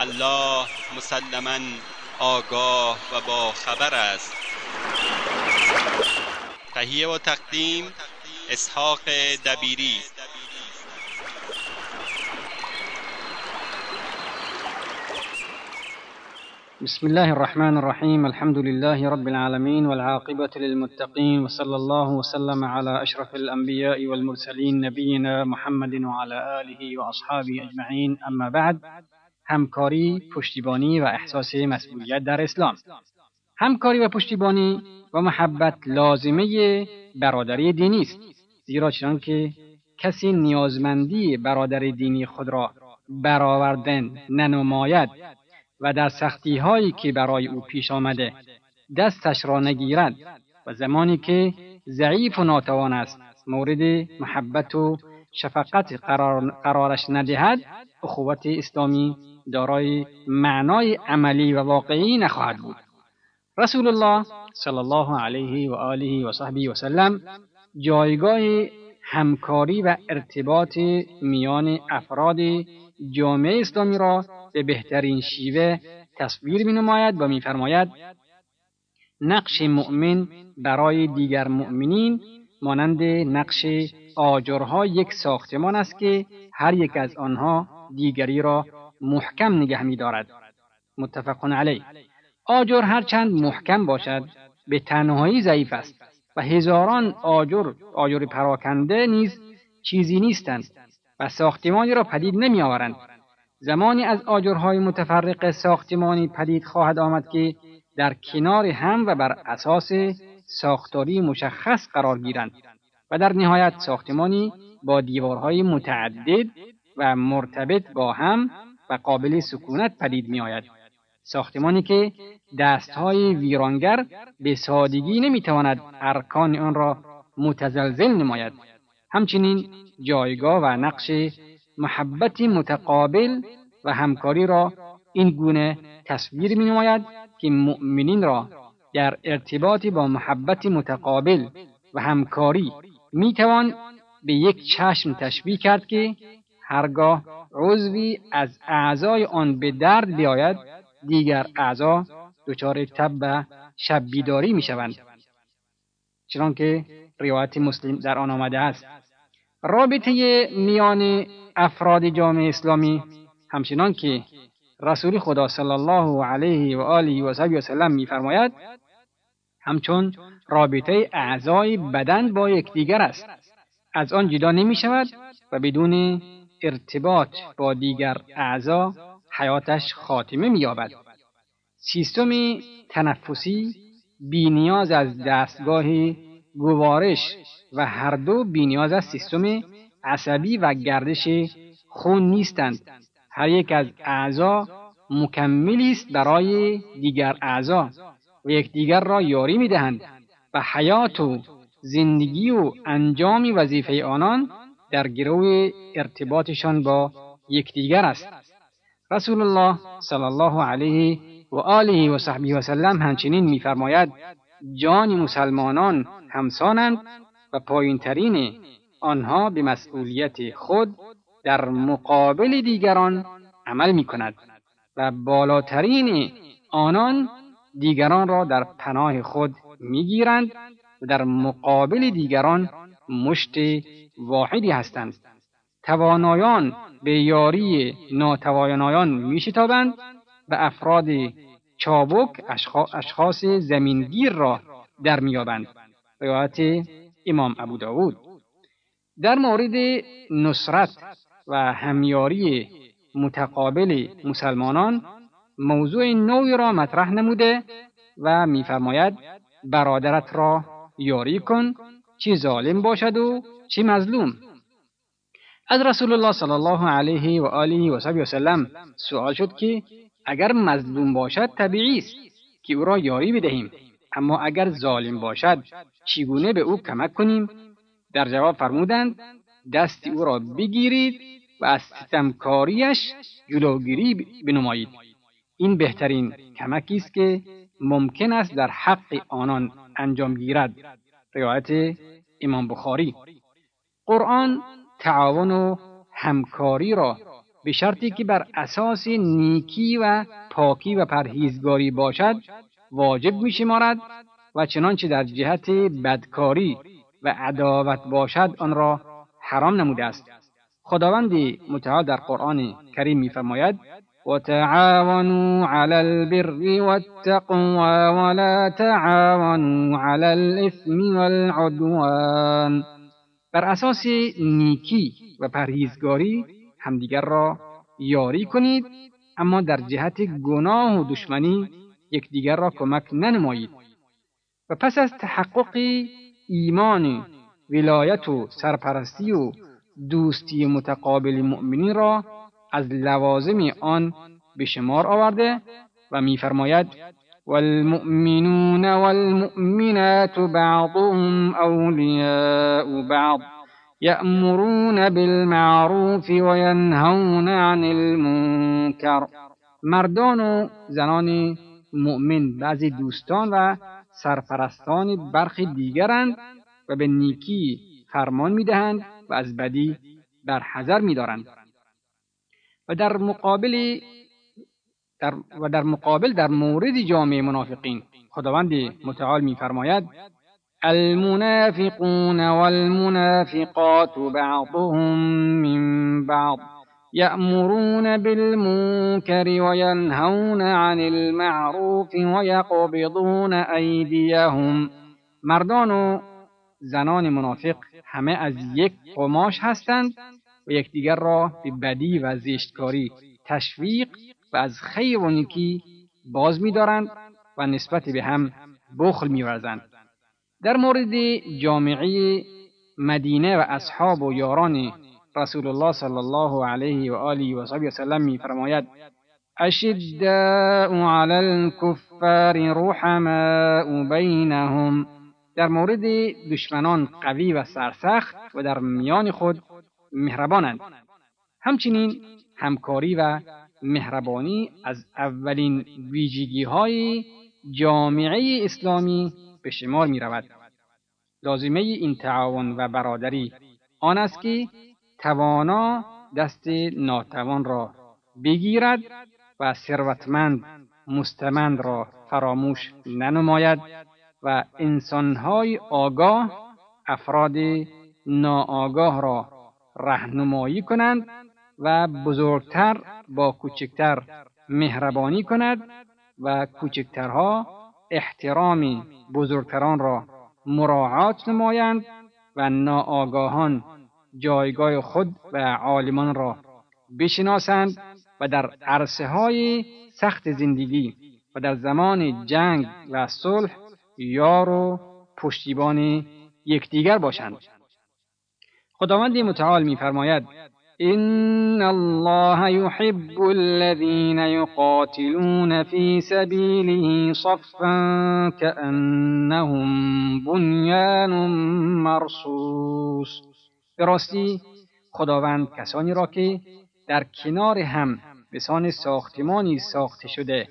الله مسلما آگاه و با خبر است. تهیه و تقدیم اسحاق دبیری. بسم الله الرحمن الرحيم. الحمد لله رب العالمين والعاقبة للمتقين وصلى الله وسلم على أشرف الأنبياء والمرسلين نبينا محمد وعلى آله وأصحابه أجمعين. أما بعد همکاری پشتیبانی و احساس مسئولیت در اسلام. همکاری و پشتیبانی و محبت لازمه برادری دینی است. زیرا چنانکه کسی نیازمندی برادر دینی خود را برآوردن ننماید و در سختی هایی که برای او پیش آمده دستش را نگیرد و زمانی که ضعیف و ناتوان است مورد محبت و شفقت قرار قرارش ندهد اخوت اسلامی دارای معنای عملی و واقعی نخواهد بود. رسول الله صلی الله علیه و آله و صحبه و سلم جایگاه همکاری و ارتباط میان افراد جامعه اسلامی را به بهترین شیوه تصویر می نماید و میفرماید نقش مؤمن برای دیگر مؤمنین مانند نقش آجرها یک ساختمان است که هر یک از آنها دیگری را محکم نگه می دارد. متفق علیه آجر هرچند محکم باشد به تنهایی ضعیف است و هزاران آجر آجر پراکنده نیز چیزی نیستند و ساختمانی را پدید نمی آورند زمانی از آجرهای متفرق ساختمانی پدید خواهد آمد که در کنار هم و بر اساس ساختاری مشخص قرار گیرند و در نهایت ساختمانی با دیوارهای متعدد و مرتبط با هم و قابل سکونت پدید می آید. ساختمانی که دستهای ویرانگر به سادگی نمی‌تواند ارکان آن را متزلزل نماید همچنین جایگاه و نقش محبت متقابل و همکاری را این گونه تصویر می نماید که مؤمنین را در ارتباط با محبت متقابل و همکاری می توان به یک چشم تشبیه کرد که هرگاه عضوی از اعضای آن به درد بیاید دیگر اعضا دچار تب و شب بیداری می شوند چنانکه روایت مسلم در آن آمده است. رابطه میان افراد جامعه اسلامی همچنان که رسول خدا صلی الله علیه و آله و صحبی و سلم میفرماید همچون رابطه اعضای بدن با یکدیگر است. از آن جدا نمی شود و بدون ارتباط با دیگر اعضا حیاتش خاتمه مییابد. سیستم تنفسی بینیاز از دستگاه گوارش و هر دو بینیاز از سیستم عصبی و گردش خون نیستند. هر یک از اعضا مکملی است برای دیگر اعضا و یکدیگر را یاری می‌دهند و حیات و زندگی و انجام وظیفه آنان در گرو ارتباطشان با یکدیگر است. رسول الله صلی الله علیه و آله و صحبه و سلم همچنین میفرماید جان مسلمانان همسانند و پایینترین آنها به مسئولیت خود در مقابل دیگران عمل می کند و بالاترین آنان دیگران را در پناه خود می‌گیرند و در مقابل دیگران مشت واحدی هستند. توانایان به یاری ناتوانایان میشتابند و افراد چابک اشخاص زمینگیر را در میابند روایت امام ابو داود. در مورد نصرت و همیاری متقابل مسلمانان موضوع نوعی را مطرح نموده و میفرماید برادرت را یاری کن چی ظالم باشد و چی مظلوم. از رسول الله صلی الله علیه و آله و وسلم سوال شد که اگر مظلوم باشد طبیعی است که او را یاری بدهیم اما اگر ظالم باشد چگونه به او کمک کنیم؟ در جواب فرمودند دست او را بگیرید و از ستمکاریش جلوگیری بنمایید. این بهترین کمکی است که ممکن است در حق آنان انجام گیرد. روایت امام بخاری. قرآن تعاون و همکاری را به شرطی که بر اساس نیکی و پاکی و پرهیزگاری باشد واجب می شمارد و چنانچه در جهت بدکاری و عداوت باشد آن را حرام نموده است. خداوند متعال در قرآن کریم میفرماید وتعاونوا على البر والتقوى ولا تعاونوا على الإثم والعدوان. بر اساس نیکی و پرهیزگاری همدیگر را یاری کنید اما در جهت گناه و دشمنی یکدیگر را کمک ننمایید. و پس از تحقق ایمان ولایت و سرپرستی و دوستی متقابل مؤمنین را از لوازم آن به شمار آورده و میفرماید والمؤمنون والمؤمنات بعضهم اولیاء بعض یأمرون بالمعروف وینهون عن المنکر. مردان و زنان مؤمن بعضی دوستان و سرپرستان برخی دیگرند و به نیکی فرمان می‌دهند و از بدی در حذر میدارند. و در مقابل در و در مقابل در مورد جامعه منافقین خداوند متعال میفرماید المنافقون والمنافقات بعضهم من بعض يأمرون بالمنكر وينهون عن المعروف ويقبضون أيديهم مردان و زنان منافق همه از یک قماش هستند و یکدیگر را به بدی و زشتکاری تشویق و از خیر و نیکی باز می‌دارند و نسبت به هم بخل می‌ورزند. در مورد جامعه مدینه و اصحاب و یاران رسول الله صلی الله علیه و آله و صحبه وسلم میفرماید اشداء علی الكفار رحماء بینهم در مورد دشمنان قوی و سرسخت و در میان خود مهربانند همچنین همکاری و مهربانی از اولین ویژگی های جامعه اسلامی به شمار می رود. لازمه این تعاون و برادری آن است که توانا دست ناتوان را بگیرد و ثروتمند مستمند را فراموش ننماید و انسانهای آگاه افراد ناآگاه را رهنمایی کنند و بزرگتر با کوچکتر مهربانی کند و کوچکترها احترام بزرگتران را مراعات نمایند و ناآگاهان جایگاه خود و عالمان را بشناسند و در عرصه های سخت زندگی و در زمان جنگ و صلح یار و پشتیبان یکدیگر باشند. خداوند متعال میفرماید ان الله يحب الذين يقاتلون في سبيله صفا كأنهم بنيان مرصوص. به خداوند کسانی را که در کنار هم بسان ساختمانی ساخته شده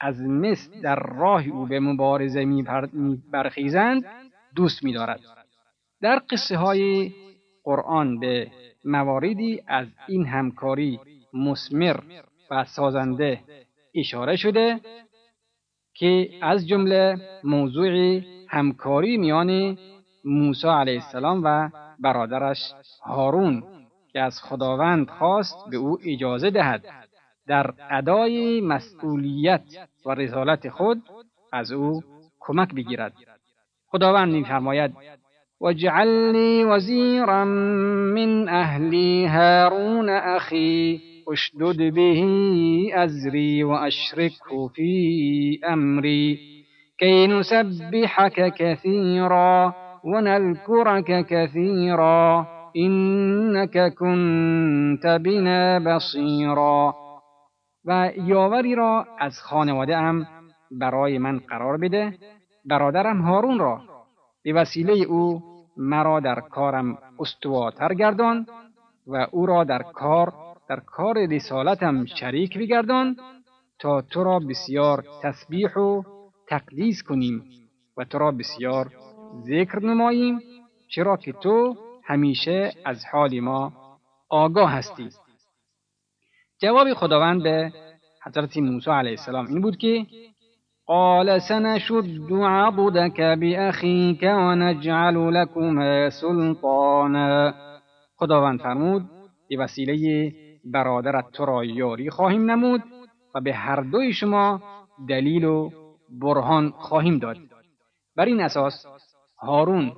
از مصر در راه او به مبارزه می برخیزند دوست می دارد. در قصه های قرآن به مواردی از این همکاری مسمر و سازنده اشاره شده که از جمله موضوع همکاری میان موسی علیه السلام و برادرش هارون که از خداوند خواست به او اجازه دهد در ادای مسئولیت و رسالت خود از او کمک بگیرد. خداوند میفرماید واجعل لي وزيرا من أهلي هارون أخي اشدد به أزري وأشركه في أمري كي نسبحك كثيرا ونذكرك كثيرا إنك كنت بنا بصيرا و یاوری را از خانواده ام برای من قرار بده. برادرم هارون را. به وسیله او مرا در کارم استواتر گردان و او را در کار در کار رسالتم شریک بگردان تا تو را بسیار تسبیح و تقدیس کنیم و تو را بسیار ذکر نماییم چرا که تو همیشه از حال ما آگاه هستی. جواب خداوند به حضرت موسی علیه السلام این بود که قال سنشد عضدك بأخيك ونجعل لكما سلطانا. خداوند فرمود به وسیله برادرت تو را یاری خواهیم نمود و به هر دوی شما دلیل و برهان خواهیم داد. بر این اساس هارون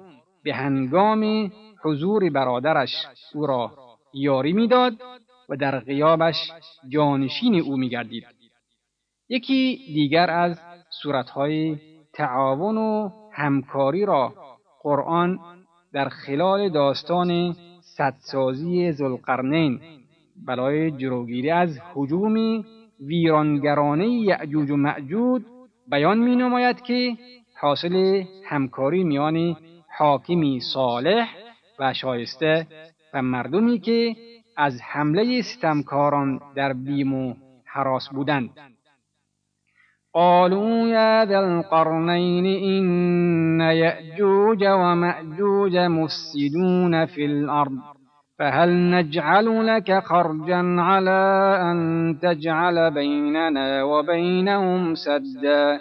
به هنگام حضور برادرش او را یاری می‌داد و در غیابش جانشین او میگردید. یکی دیگر از صورتهای تعاون و همکاری را قرآن در خلال داستان صدسازی زلقرنین برای جلوگیری از حجوم ویرانگرانه یعجوج و معجود بیان می نماید که حاصل همکاری میان حاکمی صالح و شایسته و مردمی که از حمله ستمکاران در بیم و حراس بودند. قالوا يا ذا القرنين إن يأجوج ومأجوج مفسدون في الأرض فهل نجعل لك خرجا على أن تجعل بيننا وبينهم سدا؟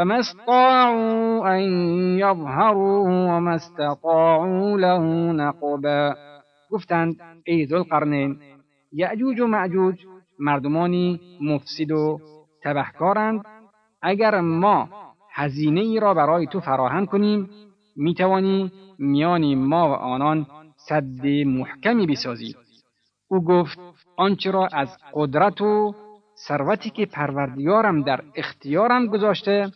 فما استطاعوا أن يظهروه وما استطاعوا له نقبا. گفتند ای ذوالقرنین یعجوج و معجوج مردمانی مفسد و تبهکارند. اگر ما هزینه ای را برای تو فراهم کنیم می توانی میان ما و آنان صد محکمی بسازی. او گفت آنچه را از قدرت و ثروتی که پروردگارم در اختیارم گذاشته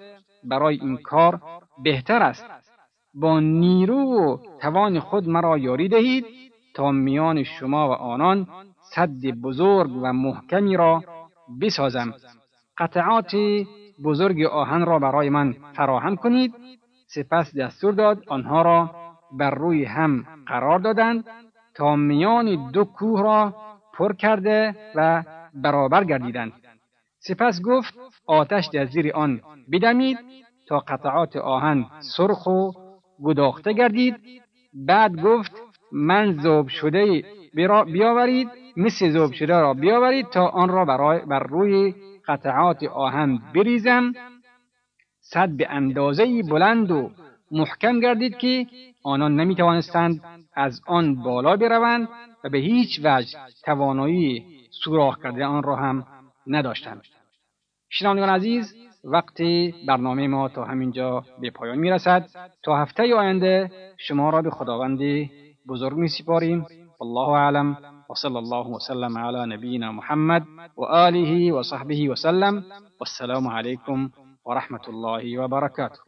برای این کار بهتر است. با نیرو و توان خود مرا یاری دهید تا میان شما و آنان صد بزرگ و محکمی را بسازم. قطعات بزرگ آهن را برای من فراهم کنید. سپس دستور داد آنها را بر روی هم قرار دادند تا میان دو کوه را پر کرده و برابر گردیدند. سپس گفت آتش در زیر آن بدمید تا قطعات آهن سرخ و گداخته گردید. بعد گفت من زوب شده بیاورید مثل زوب شده را بیاورید تا آن را برای بر روی قطعات آهن بریزم. صد به اندازه بلند و محکم گردید که آنان نمی توانستند از آن بالا بروند و به هیچ وجه توانایی سوراخ کرده آن را هم نداشتند. شنوندگان عزیز وقت برنامه ما تا همینجا به پایان می رسد تا هفته آینده شما را به خداوند بزرگ می سپاریم والله اعلم. وصلى الله وسلم على نبينا محمد وآله وصحبه وسلم والسلام عليكم ورحمة الله وبركاته